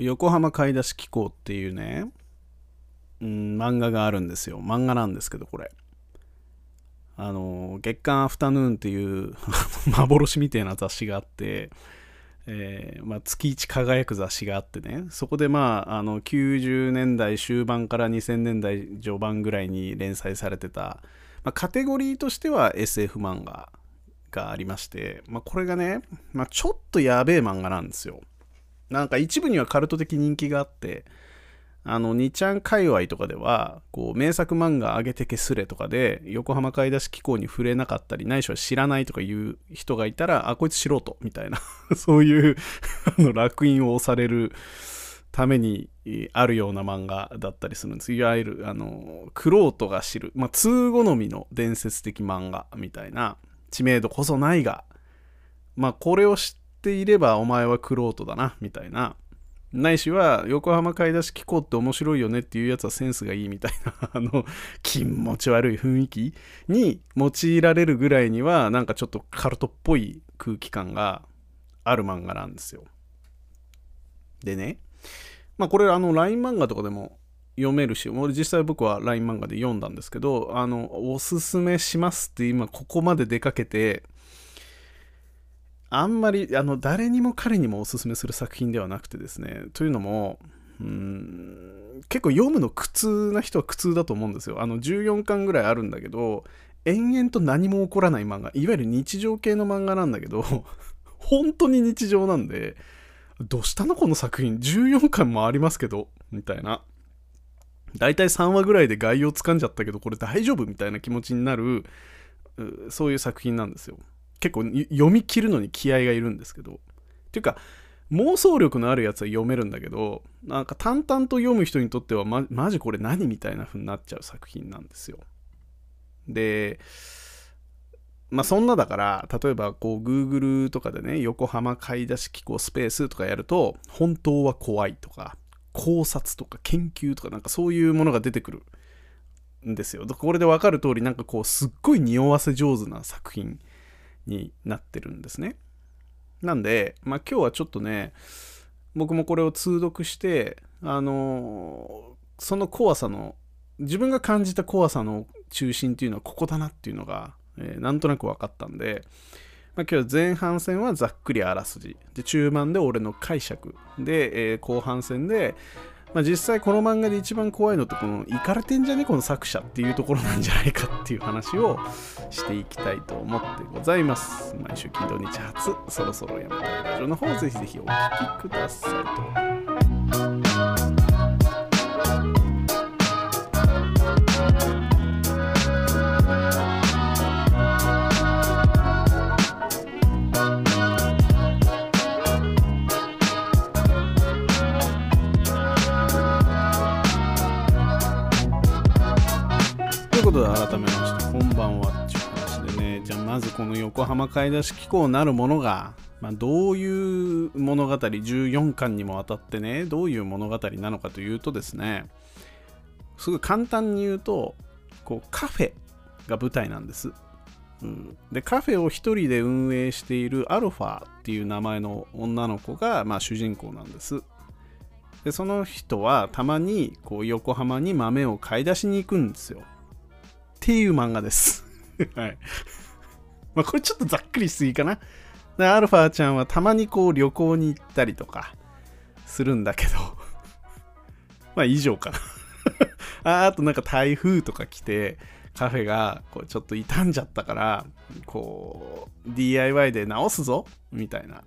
横浜買い出し機構っていうね、うん、漫画があるんですよ。漫画なんですけど、これ。あの、月刊アフタヌーンっていう 幻みたいな雑誌があって、えー、まあ、月一輝く雑誌があってね、そこでまあ、あの、90年代終盤から2000年代序盤ぐらいに連載されてた、まあ、カテゴリーとしては SF 漫画がありまして、まあ、これがね、まあ、ちょっとやべえ漫画なんですよ。なんか一部にはカルト的人気があって、あの、2ちゃん界隈とかでは、こう、名作漫画上げてけすれとかで、横浜買い出し機構に触れなかったり、ないしは知らないとかいう人がいたら、あ、こいつ素人みたいな そういうあの、楽印を押されるためにあるような漫画だったりするんです。いわゆる、あの、クロートが知る、まあ、通好みの伝説的漫画みたいな、知名度こそないが、まあ、これを知ってていればお前はクロートだな、みたいな。ないしは、横浜買い出し機構って面白いよねっていうやつはセンスがいいみたいな、あの、気持ち悪い雰囲気に用いられるぐらいには、なんかちょっとカルトっぽい空気感がある漫画なんですよ。でね、まあこれあの LINE 漫画とかでも読めるし、俺実際僕は LINE 漫画で読んだんですけど、あの、おすすめしますって今ここまで出かけて、あんまり、あの、誰にも彼にもおすすめする作品ではなくてですね、というのも、うん、結構読むの苦痛な人は苦痛だと思うんですよ。あの、14巻ぐらいあるんだけど、延々と何も起こらない漫画、いわゆる日常系の漫画なんだけど、本当に日常なんで、どうしたのこの作品、14巻もありますけど、みたいな。大体3話ぐらいで概要つかんじゃったけどこれ大丈夫？みたいな気持ちになるそういう作品なんですよ。結構読み切るのに気合がいるんですけどっていうか妄想力のあるやつは読めるんだけどなんか淡々と読む人にとってはまマジこれ何みたいな風になっちゃう作品なんですよでまあそんなだから例えばこう Google とかでね横浜買い出し機構スペースとかやると本当は怖いとか考察とか研究とかなんかそういうものが出てくるんですよ。これでわかる通りなんかこうすっごい匂わせ上手な作品になってるんですね。なんで、まあ今日はちょっとね、僕もこれを通読して、あのその怖さの、自分が感じた怖さの中心っていうのはここだなっていうのが、えー、なんとなく分かったんで、まあ、今日は前半戦はざっくりあらすじで中盤で俺の解釈で、えー、後半戦で、まあ、実際この漫画で一番怖いのってこのイカれてんじゃねこの作者っていうところなんじゃないかっていう話をしていきたいと思ってございます。毎週金土日初そろそろやめたいラジオの方ぜひぜひお聴きくださいと。ことで改めましてこんばんはっていう話でね。じゃあまずこの横浜買い出し機構なるものが、まあ、どういう物語14巻にもわたってねどういう物語なのかというとですねすごい簡単に言うとこうカフェが舞台なんです、うん、でカフェを一人で運営しているアルファっていう名前の女の子が、まあ、主人公なんです。でその人はたまにこう横浜に豆を買い出しに行くんですよ。っていう漫画です。はい。まあ、これちょっとざっくりしすぎかな。で、アルファちゃんはたまにこう旅行に行ったりとかするんだけど まあ以上かな あ。あとなんか台風とか来て、カフェがこうちょっと傷んじゃったから、こう DIY で直すぞみたいな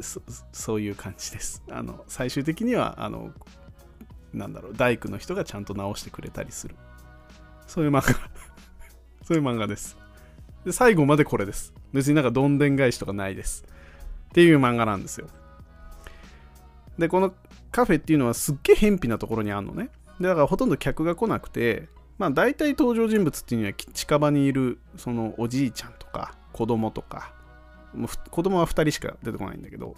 そ、そういう感じです。あの、最終的には、あの、なんだろう、大工の人がちゃんと直してくれたりする。そういう漫画そういう漫画です。で、最後までこれです。別になんかどんでん返しとかないです。っていう漫画なんですよ。で、このカフェっていうのはすっげえ偏僻なところにあるのね。で、だからほとんど客が来なくて、まあ大体登場人物っていうのは近場にいるそのおじいちゃんとか子供とか、もう子供は2人しか出てこないんだけど、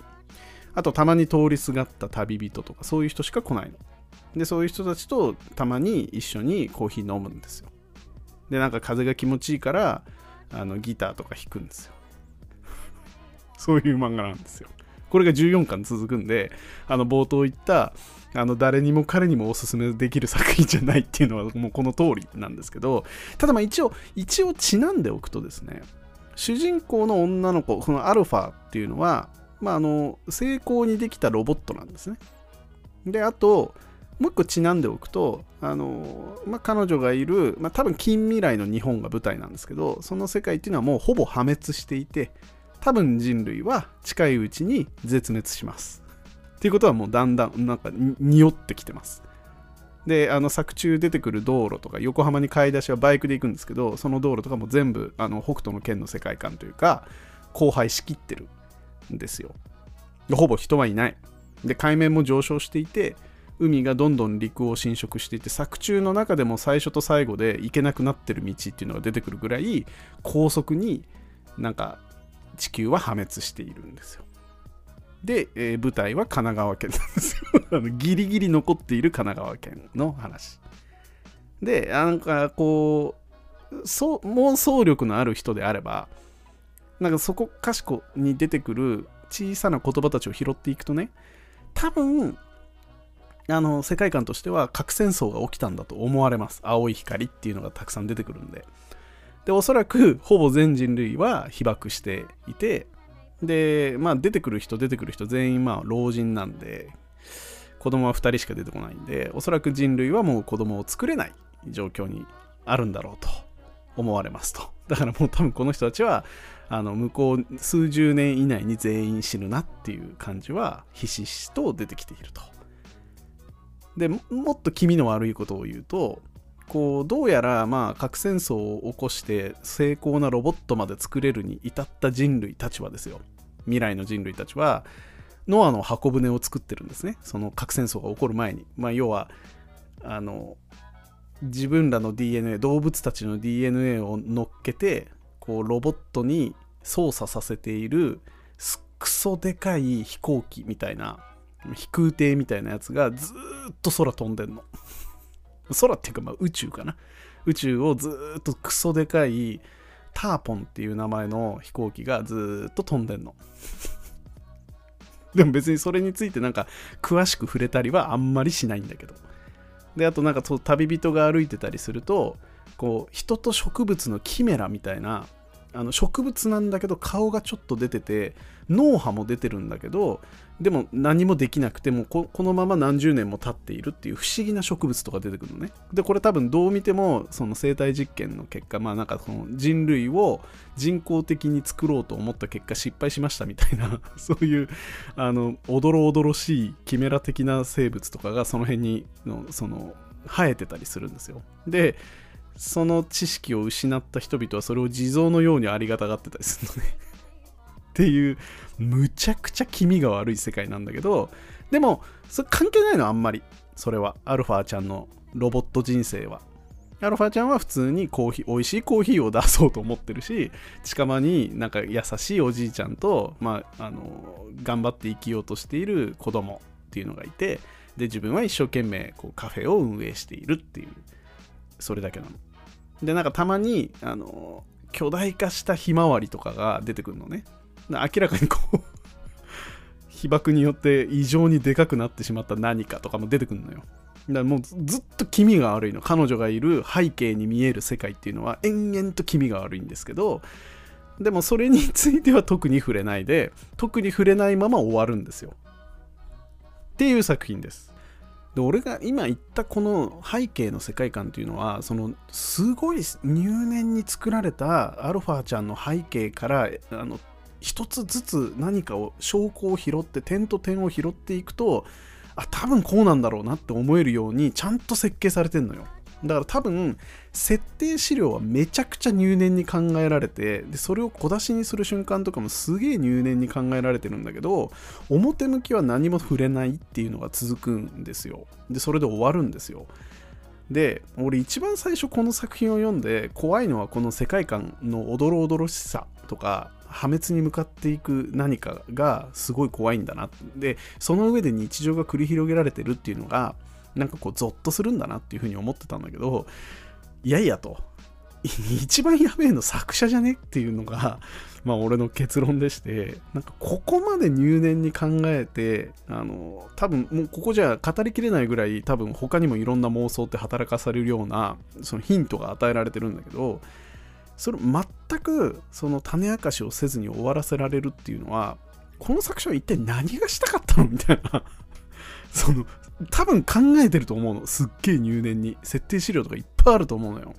あとたまに通りすがった旅人とかそういう人しか来ないの。でそういう人たちとたまに一緒にコーヒー飲むんですよ。でなんか風が気持ちいいからあのギターとか弾くんですよ。そういう漫画なんですよ。これが14巻続くんであの冒頭言ったあの誰にも彼にもおすすめできる作品じゃないっていうのはもうこの通りなんですけどただまあ一応一応ちなんでおくとですね主人公の女の子このアルファっていうのは、まあ、あの成功にできたロボットなんですね。であともう一個ちなんでおくと、あのまあ、彼女がいる、まあ、多分近未来の日本が舞台なんですけど、その世界っていうのはもうほぼ破滅していて、多分人類は近いうちに絶滅します。っていうことはもうだんだんなんか匂ってきてます。で、あの作中出てくる道路とか、横浜に買い出しはバイクで行くんですけど、その道路とかも全部あの北斗の剣の世界観というか、荒廃しきってるんですよ。ほぼ人はいない。で、海面も上昇していて、海がどんどん陸を侵食していて作中の中でも最初と最後で行けなくなってる道っていうのが出てくるぐらい高速になんか地球は破滅しているんですよ。で、えー、舞台は神奈川県なんですよ ギリギリ残っている神奈川県の話。で、なんかこう、妄想力のある人であれば、なんかそこかしこに出てくる小さな言葉たちを拾っていくとね、多分あの世界観としては核戦争が起きたんだと思われます。青い光っていうのがたくさん出てくるんで。でおそらくほぼ全人類は被爆していてでまあ出てくる人出てくる人全員まあ老人なんで子供は2人しか出てこないんでおそらく人類はもう子供を作れない状況にあるんだろうと思われますと。だからもう多分この人たちはあの向こう数十年以内に全員死ぬなっていう感じはひしひしと出てきていると。でもっと気味の悪いことを言うとこうどうやらまあ核戦争を起こして精巧なロボットまで作れるに至った人類たちはですよ。未来の人類たちはノアの箱舟を作ってるんですね。その核戦争が起こる前に。まあ要はあの自分らの DNA 動物たちの DNA を乗っけてこうロボットに操作させているクソでかい飛行機みたいな飛空艇みたいなやつがずっと空飛んでんの。空っていうかまあ宇宙かな。宇宙をずっとクソでかいターポンっていう名前の飛行機がずっと飛んでんの。でも別にそれについてなんか詳しく触れたりはあんまりしないんだけど。で、あとなんかそう旅人が歩いてたりすると、こう人と植物のキメラみたいなあの植物なんだけど顔がちょっと出てて脳波も出てるんだけどでも何もできなくてもこのまま何十年も経っているっていう不思議な植物とか出てくるのね。でこれ多分どう見てもその生態実験の結果まあなんかその人類を人工的に作ろうと思った結果失敗しましたみたいな そういうあのおどろおどろしいキメラ的な生物とかがその辺にのその生えてたりするんですよ。でその知識を失った人々はそれを地蔵のようにありがたがってたりするのね。っていうむちゃくちゃ気味が悪い世界なんだけどでもそ関係ないのあんまり。それはアルファちゃんのロボット人生は。アルファちゃんは普通にコーヒー美味しいコーヒーを出そうと思ってるし近場になんか優しいおじいちゃんと、まあ、あの頑張って生きようとしている子供っていうのがいてで自分は一生懸命こうカフェを運営しているっていうそれだけなのでなんかたまにあの巨大化したひまわりとかが出てくるのね明らかにこう 被爆によって異常にでかくなってしまった何かとかも出てくるのよ。だからもうずっと気味が悪いの。彼女がいる背景に見える世界っていうのは延々と気味が悪いんですけど、でもそれについては特に触れないで、特に触れないまま終わるんですよ。っていう作品です。で俺が今言ったこの背景の世界観というのはそのすごい入念に作られたアルファちゃんの背景からあの一つずつ何かを証拠を拾って点と点を拾っていくとあ多分こうなんだろうなって思えるようにちゃんと設計されてんのよ。だから多分設定資料はめちゃくちゃ入念に考えられてでそれを小出しにする瞬間とかもすげえ入念に考えられてるんだけど表向きは何も触れないっていうのが続くんですよ。でそれで終わるんですよ。で俺一番最初この作品を読んで怖いのはこの世界観のおどろおどろしさとか破滅に向かっていく何かがすごい怖いんだな。でその上で日常が繰り広げられてるっていうのがなんかこうゾッとするんだなっていうふうに思ってたんだけどいやいやと。一番やべえの作者じゃねっていうのが まあ俺の結論でしてなんかここまで入念に考えてあの多分もうここじゃ語りきれないぐらい多分他にもいろんな妄想って働かされるようなそのヒントが与えられてるんだけどそれ全くその種明かしをせずに終わらせられるっていうのはこの作者は一体何がしたかったのみたいな。その多分考えてると思うの。すっげえ入念に設定資料とかいっぱいあると思うのよ。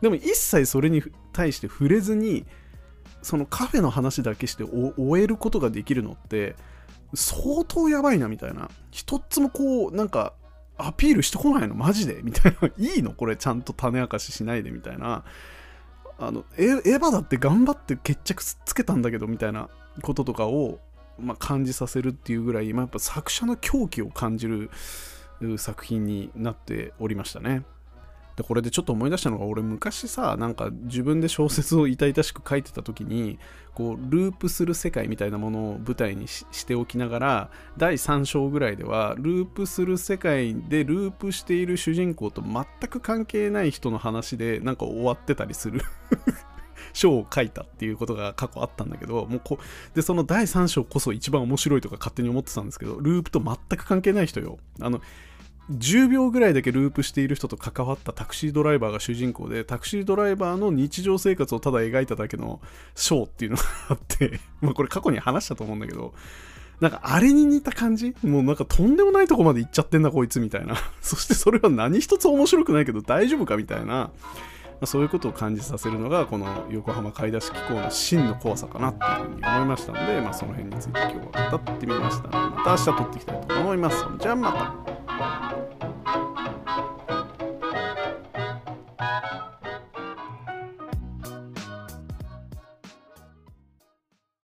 でも一切それに対して触れずにそのカフェの話だけして終えることができるのって相当やばいなみたいな。一つもこうなんかアピールしてこないの？マジで？みたいな。いいの？これちゃんと種明かししないでみたいな。あのエヴァだって頑張って決着つけたんだけどみたいなこととかを、まあ、感じさせるっていうぐらい、まあ、やっぱ作者の狂気を感じる作品になっておりましたね。でこれでちょっと思い出したのが俺昔さなんか自分で小説を痛々しく書いてた時にこうループする世界みたいなものを舞台にしておきながら第3章ぐらいではループする世界でループしている主人公と全く関係ない人の話でなんか終わってたりする章を書いたっていうことが過去あったんだけどもうこでその第3章こそ一番面白いとか勝手に思ってたんですけどループと全く関係ない人よ。あの10秒ぐらいだけループしている人と関わったタクシードライバーが主人公でタクシードライバーの日常生活をただ描いただけのショーっていうのがあって まあこれ過去に話したと思うんだけどなんかあれに似た感じ？もうなんかとんでもないとこまで行っちゃってんなこいつみたいな。そしてそれは何一つ面白くないけど大丈夫かみたいな、あ、そういうことを感じさせるのがこの横浜買い出し機構の真の怖さかなっていうふうに思いましたので、まあ、その辺について今日は語ってみました。のでまた明日撮っていきたいと思います。じゃあまた。